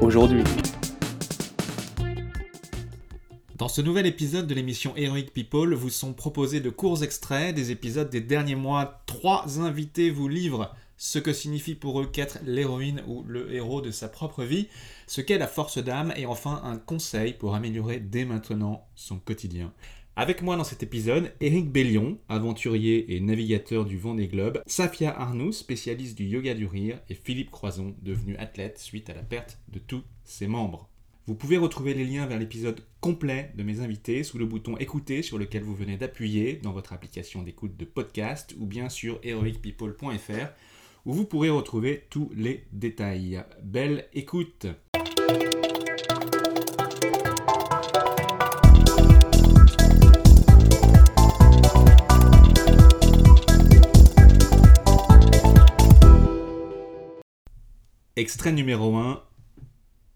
aujourd'hui. Dans ce nouvel épisode de l'émission Heroic People, vous sont proposés de courts extraits des épisodes des derniers mois. Trois invités vous livrent ce que signifie pour eux qu'être l'héroïne ou le héros de sa propre vie, ce qu'est la force d'âme et enfin un conseil pour améliorer dès maintenant son quotidien. Avec moi dans cet épisode, Eric Bellion, aventurier et navigateur du Vendée Globe, Safia Arnoux, spécialiste du yoga du rire, et Philippe Croison, devenu athlète suite à la perte de tous ses membres. Vous pouvez retrouver les liens vers l'épisode complet de mes invités sous le bouton écouter sur lequel vous venez d'appuyer dans votre application d'écoute de podcast ou bien sur heroicpeople.fr où vous pourrez retrouver tous les détails. Belle écoute Extrait numéro 1.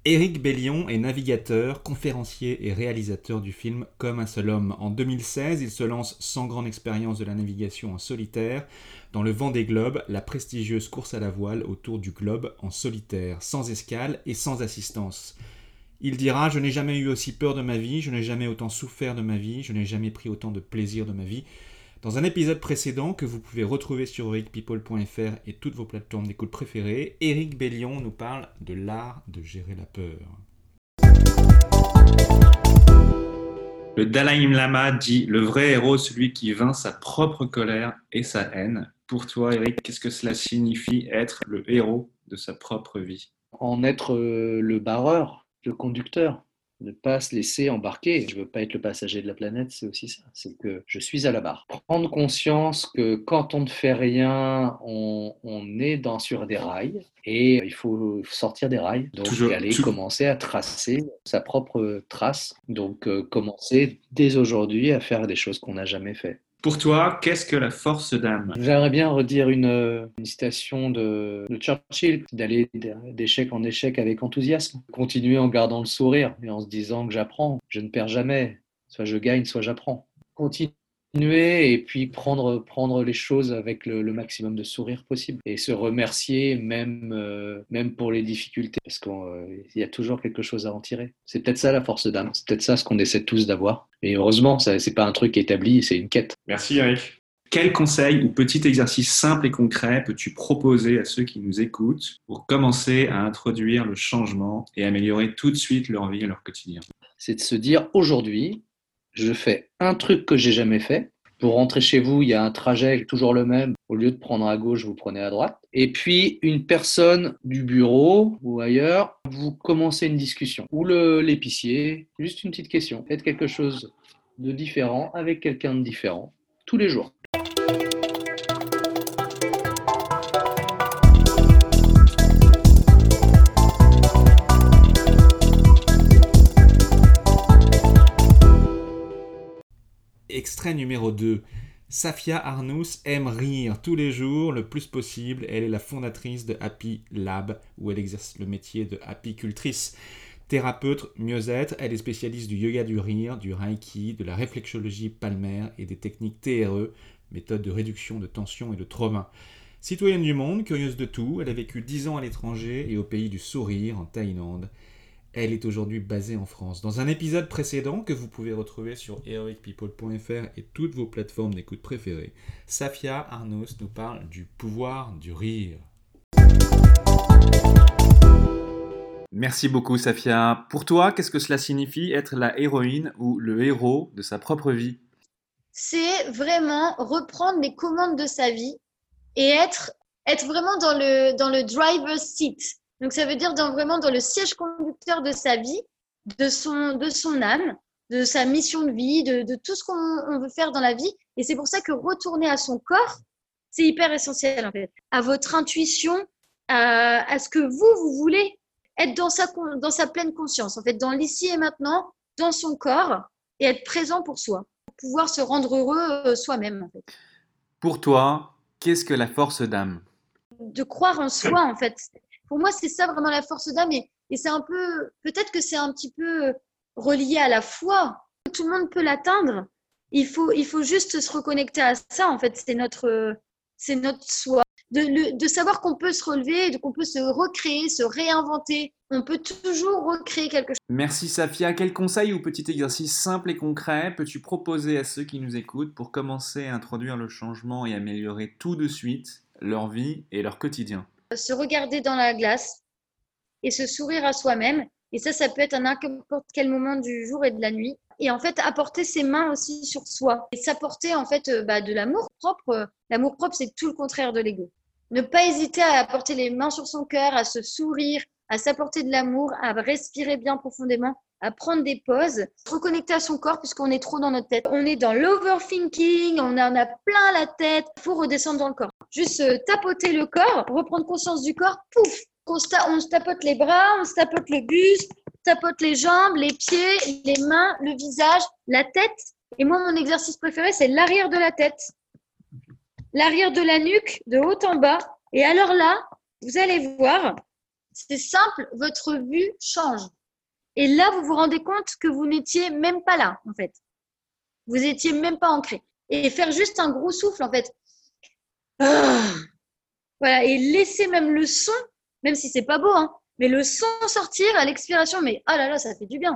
Éric Bellion est navigateur, conférencier et réalisateur du film Comme un seul homme. En 2016, il se lance sans grande expérience de la navigation en solitaire dans le vent des globes, la prestigieuse course à la voile autour du globe en solitaire, sans escale et sans assistance. Il dira Je n'ai jamais eu aussi peur de ma vie, je n'ai jamais autant souffert de ma vie, je n'ai jamais pris autant de plaisir de ma vie. Dans un épisode précédent que vous pouvez retrouver sur ericpeople.fr et toutes vos plateformes d'écoute préférées, Eric Bellion nous parle de l'art de gérer la peur. Le Dalai Lama dit Le vrai héros, celui qui vainc sa propre colère et sa haine. Pour toi, Eric, qu'est-ce que cela signifie être le héros de sa propre vie? En être euh, le barreur, le conducteur ne pas se laisser embarquer. Je veux pas être le passager de la planète, c'est aussi ça. C'est que je suis à la barre. Prendre conscience que quand on ne fait rien, on, est dans, sur des rails et il faut sortir des rails. Donc aller commencer à tracer sa propre trace. Donc euh, commencer dès aujourd'hui à faire des choses qu'on n'a jamais fait. Pour toi, qu'est-ce que la force d'âme? J'aimerais bien redire une, citation de, Churchill, d'aller d'échec en échec avec enthousiasme, continuer en gardant le sourire et en se disant que j'apprends, je ne perds jamais, soit je gagne, soit j'apprends. Et puis prendre, prendre les choses avec le, maximum de sourire possible et se remercier même, euh, même pour les difficultés parce qu'il euh, y a toujours quelque chose à en tirer. C'est peut-être ça la force d'âme, c'est peut-être ça ce qu'on essaie tous d'avoir. Et heureusement, ce n'est pas un truc établi, c'est une quête. Merci Eric. Quel conseil ou petit exercice simple et concret peux-tu proposer à ceux qui nous écoutent pour commencer à introduire le changement et améliorer tout de suite leur vie et leur quotidien? C'est de se dire aujourd'hui, je fais un truc que j'ai jamais fait. Pour rentrer chez vous, il y a un trajet toujours le même. Au lieu de prendre à gauche, vous prenez à droite. Et puis, une personne du bureau ou ailleurs, vous commencez une discussion. Ou l'épicier, juste une petite question. Faites quelque chose de différent avec quelqu'un de différent tous les jours. Extrait numéro 2. Safia Arnous aime rire tous les jours le plus possible. Elle est la fondatrice de Happy Lab, où elle exerce le métier de apicultrice. Thérapeute mieux-être, elle est spécialiste du yoga du rire, du reiki, de la réflexologie palmaire et des techniques TRE, méthode de réduction de tension et de trauma. Citoyenne du monde, curieuse de tout, elle a vécu 10 ans à l'étranger et au pays du sourire, en Thaïlande. Elle est aujourd'hui basée en France. Dans un épisode précédent que vous pouvez retrouver sur heroicpeople.fr et toutes vos plateformes d'écoute préférées, Safia Arnos nous parle du pouvoir du rire. Merci beaucoup Safia. Pour toi, qu'est-ce que cela signifie être la héroïne ou le héros de sa propre vie? C'est vraiment reprendre les commandes de sa vie et être, être vraiment dans le, dans le driver's seat donc, ça veut dire dans, vraiment dans le siège conducteur de sa vie, de son, de son âme, de sa mission de vie, de, tout ce qu'on veut faire dans la vie. Et c'est pour ça que retourner à son corps, c'est hyper essentiel en fait. À votre intuition, à, ce que vous, vous voulez. être dans sa, dans sa pleine conscience, en fait, dans l'ici et maintenant, dans son corps, et être présent pour soi, pour pouvoir se rendre heureux euh, soi-même, en fait. Pour toi, qu'est-ce que la force d'âme? De croire en soi, en fait. Pour moi, c'est ça vraiment la force d'âme, et, c'est un peu, peut-être que c'est un petit peu relié à la foi. Tout le monde peut l'atteindre. Il faut, il faut juste se reconnecter à ça, en fait. C'est notre, c'est notre soi de, savoir qu'on peut se relever, qu'on peut se recréer, se réinventer. On peut toujours recréer quelque chose. Merci Safia. Quel conseil ou petit exercice simple et concret peux-tu proposer à ceux qui nous écoutent pour commencer à introduire le changement et améliorer tout de suite leur vie et leur quotidien? Se regarder dans la glace et se sourire à soi-même. Et ça, ça peut être à n'importe quel moment du jour et de la nuit. Et en fait, apporter ses mains aussi sur soi. Et s'apporter en fait euh, bah, de l'amour propre. L'amour propre, c'est tout le contraire de l'ego ne pas hésiter à apporter les mains sur son cœur, à se sourire, à s'apporter de l'amour, à respirer bien profondément, à prendre des pauses, reconnecter à son corps puisqu'on est trop dans notre tête. On est dans l'overthinking, on en a plein la tête, il faut redescendre dans le corps. Juste euh, tapoter le corps, reprendre conscience du corps, pouf, on se, tapote les bras, on se tapote le buste, on tapote les jambes, les pieds, les mains, le visage, la tête. Et moi, mon exercice préféré, c'est l'arrière de la tête l'arrière de la nuque de haut en bas. Et alors là, vous allez voir, c'est simple, votre vue change. Et là, vous vous rendez compte que vous n'étiez même pas là, en fait. Vous n'étiez même pas ancré. Et faire juste un gros souffle, en fait. Ah. voilà, et laisser même le son, même si c'est pas beau, hein, mais le son sortir à l'expiration, mais oh là là, ça fait du bien.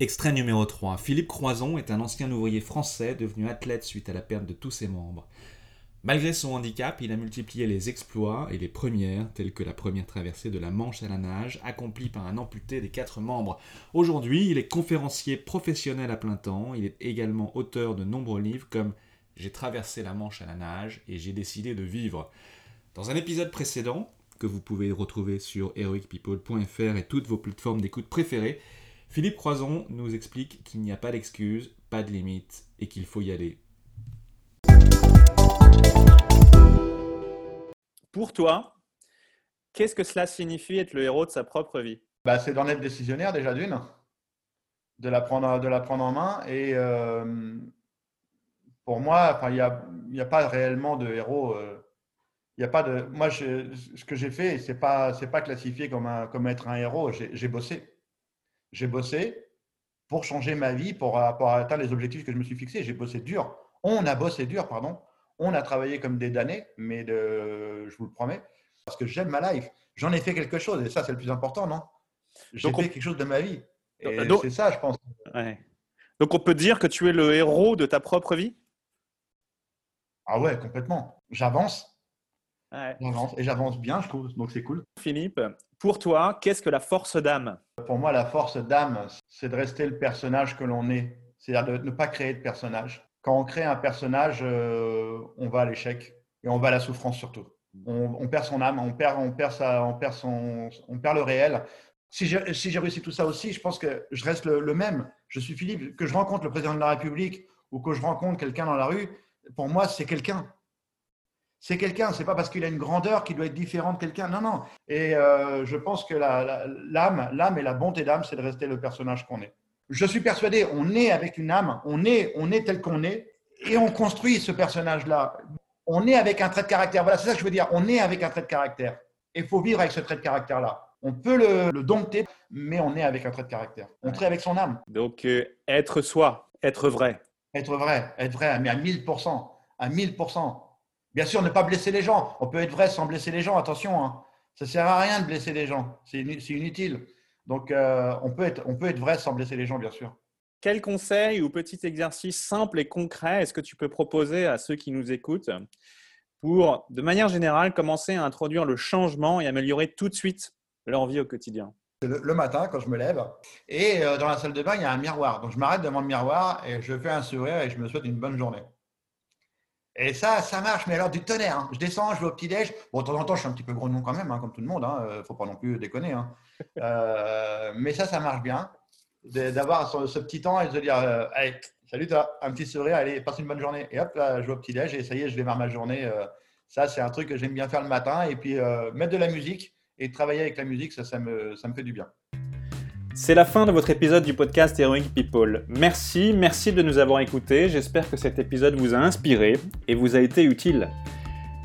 Extrait numéro 3. Philippe Croison est un ancien ouvrier français devenu athlète suite à la perte de tous ses membres. Malgré son handicap, il a multiplié les exploits et les premières, telles que la première traversée de la Manche à la nage, accomplie par un amputé des quatre membres. Aujourd'hui, il est conférencier professionnel à plein temps. Il est également auteur de nombreux livres comme J'ai traversé la Manche à la nage et j'ai décidé de vivre. Dans un épisode précédent, que vous pouvez retrouver sur heroicpeople.fr et toutes vos plateformes d'écoute préférées, Philippe Croison nous explique qu'il n'y a pas d'excuse, pas de limite et qu'il faut y aller. Pour toi, qu'est-ce que cela signifie être le héros de sa propre vie? Bah, C'est d'en être décisionnaire déjà d'une, de la prendre, de la prendre en main. Et euh, pour moi, il n'y a, y a, pas réellement de héros. Euh, il a pas de, moi, ce que j'ai fait, ce n'est pas, pas classifié comme, comme être un héros. J'ai bossé j'ai bossé pour changer ma vie, pour, atteindre les objectifs que je me suis fixés. J'ai bossé dur. On a bossé dur, pardon. On a travaillé comme des damnés, mais de, je vous le promets, parce que j'aime ma life. J'en ai fait quelque chose, et ça, c'est le plus important, non? J'ai fait quelque chose de ma vie. Et c'est ça, je pense. Donc, on peut dire que tu es le héros de ta propre vie? Ah ouais, complètement. J'avance. J'avance, et j'avance bien, je trouve, donc c'est cool. Philippe, pour toi, qu'est-ce que la force d'âme? Pour moi, la force d'âme, c'est de rester le personnage que l'on est, c'est-à-dire de ne pas créer de personnage. Quand on crée un personnage, euh, on va à l'échec et on va à la souffrance surtout. On, perd son âme, on perd, on perd, on perd, son, on perd le réel. Si j'ai si réussi tout ça aussi, je pense que je reste le, même. Je suis Philippe, que je rencontre le président de la République ou que je rencontre quelqu'un dans la rue, pour moi, c'est quelqu'un c'est quelqu'un. C'est pas parce qu'il a une grandeur qu'il doit être différent de quelqu'un. Non, non. Et euh, je pense que l'âme, l'âme et la bonté d'âme, c'est de rester le personnage qu'on est. Je suis persuadé, on est avec une âme, on est, on est tel qu'on est, et on construit ce personnage-là. On est avec un trait de caractère. Voilà, c'est ça que je veux dire. On est avec un trait de caractère. Et il faut vivre avec ce trait de caractère-là. On peut le, dompter, mais on est avec un trait de caractère. On est avec son âme. Donc, euh, être soi, être vrai. Être vrai, être vrai, mais à 1000%. À 1000%. Bien sûr, ne pas blesser les gens. On peut être vrai sans blesser les gens, attention. Hein. Ça ne sert à rien de blesser les gens. C'est inutile. Donc, euh, on, peut être, on peut être vrai sans blesser les gens, bien sûr. Quel conseil ou petit exercice simple et concret est-ce que tu peux proposer à ceux qui nous écoutent pour, de manière générale, commencer à introduire le changement et améliorer tout de suite leur vie au quotidien? Le, matin, quand je me lève, et euh, dans la salle de bain, il y a un miroir. Donc, je m'arrête devant le miroir et je fais un sourire et je me souhaite une bonne journée. Et ça, ça marche, mais alors du tonnerre. Hein. Je descends, je vais au petit-déj. Bon, de temps en temps, je suis un petit peu grognon quand même, hein, comme tout le monde. Il hein. ne faut pas non plus déconner. Euh, mais ça, ça marche bien. d'avoir ce, petit temps et de se dire euh, salut toi, un petit sourire, allez, passe une bonne journée. Et hop, là, je vais au petit-déj et ça y est, je démarre ma journée. euh, ça, c'est un truc que j'aime bien faire le matin. Et puis, euh, mettre de la musique et travailler avec la musique, ça, ça me, ça me fait du bien. C'est la fin de votre épisode du podcast Heroic People. Merci, merci de nous avoir écoutés. J'espère que cet épisode vous a inspiré et vous a été utile.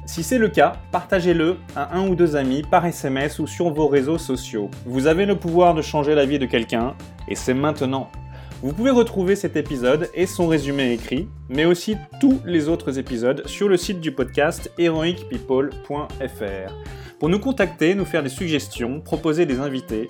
Si c'est le cas, partagez-le à un ou deux amis par SMS ou sur vos réseaux sociaux. Vous avez le pouvoir de changer la vie de quelqu'un et c'est maintenant. Vous pouvez retrouver cet épisode et son résumé écrit, mais aussi tous les autres épisodes sur le site du podcast heroicpeople.fr. Pour nous contacter, nous faire des suggestions, proposer des invités,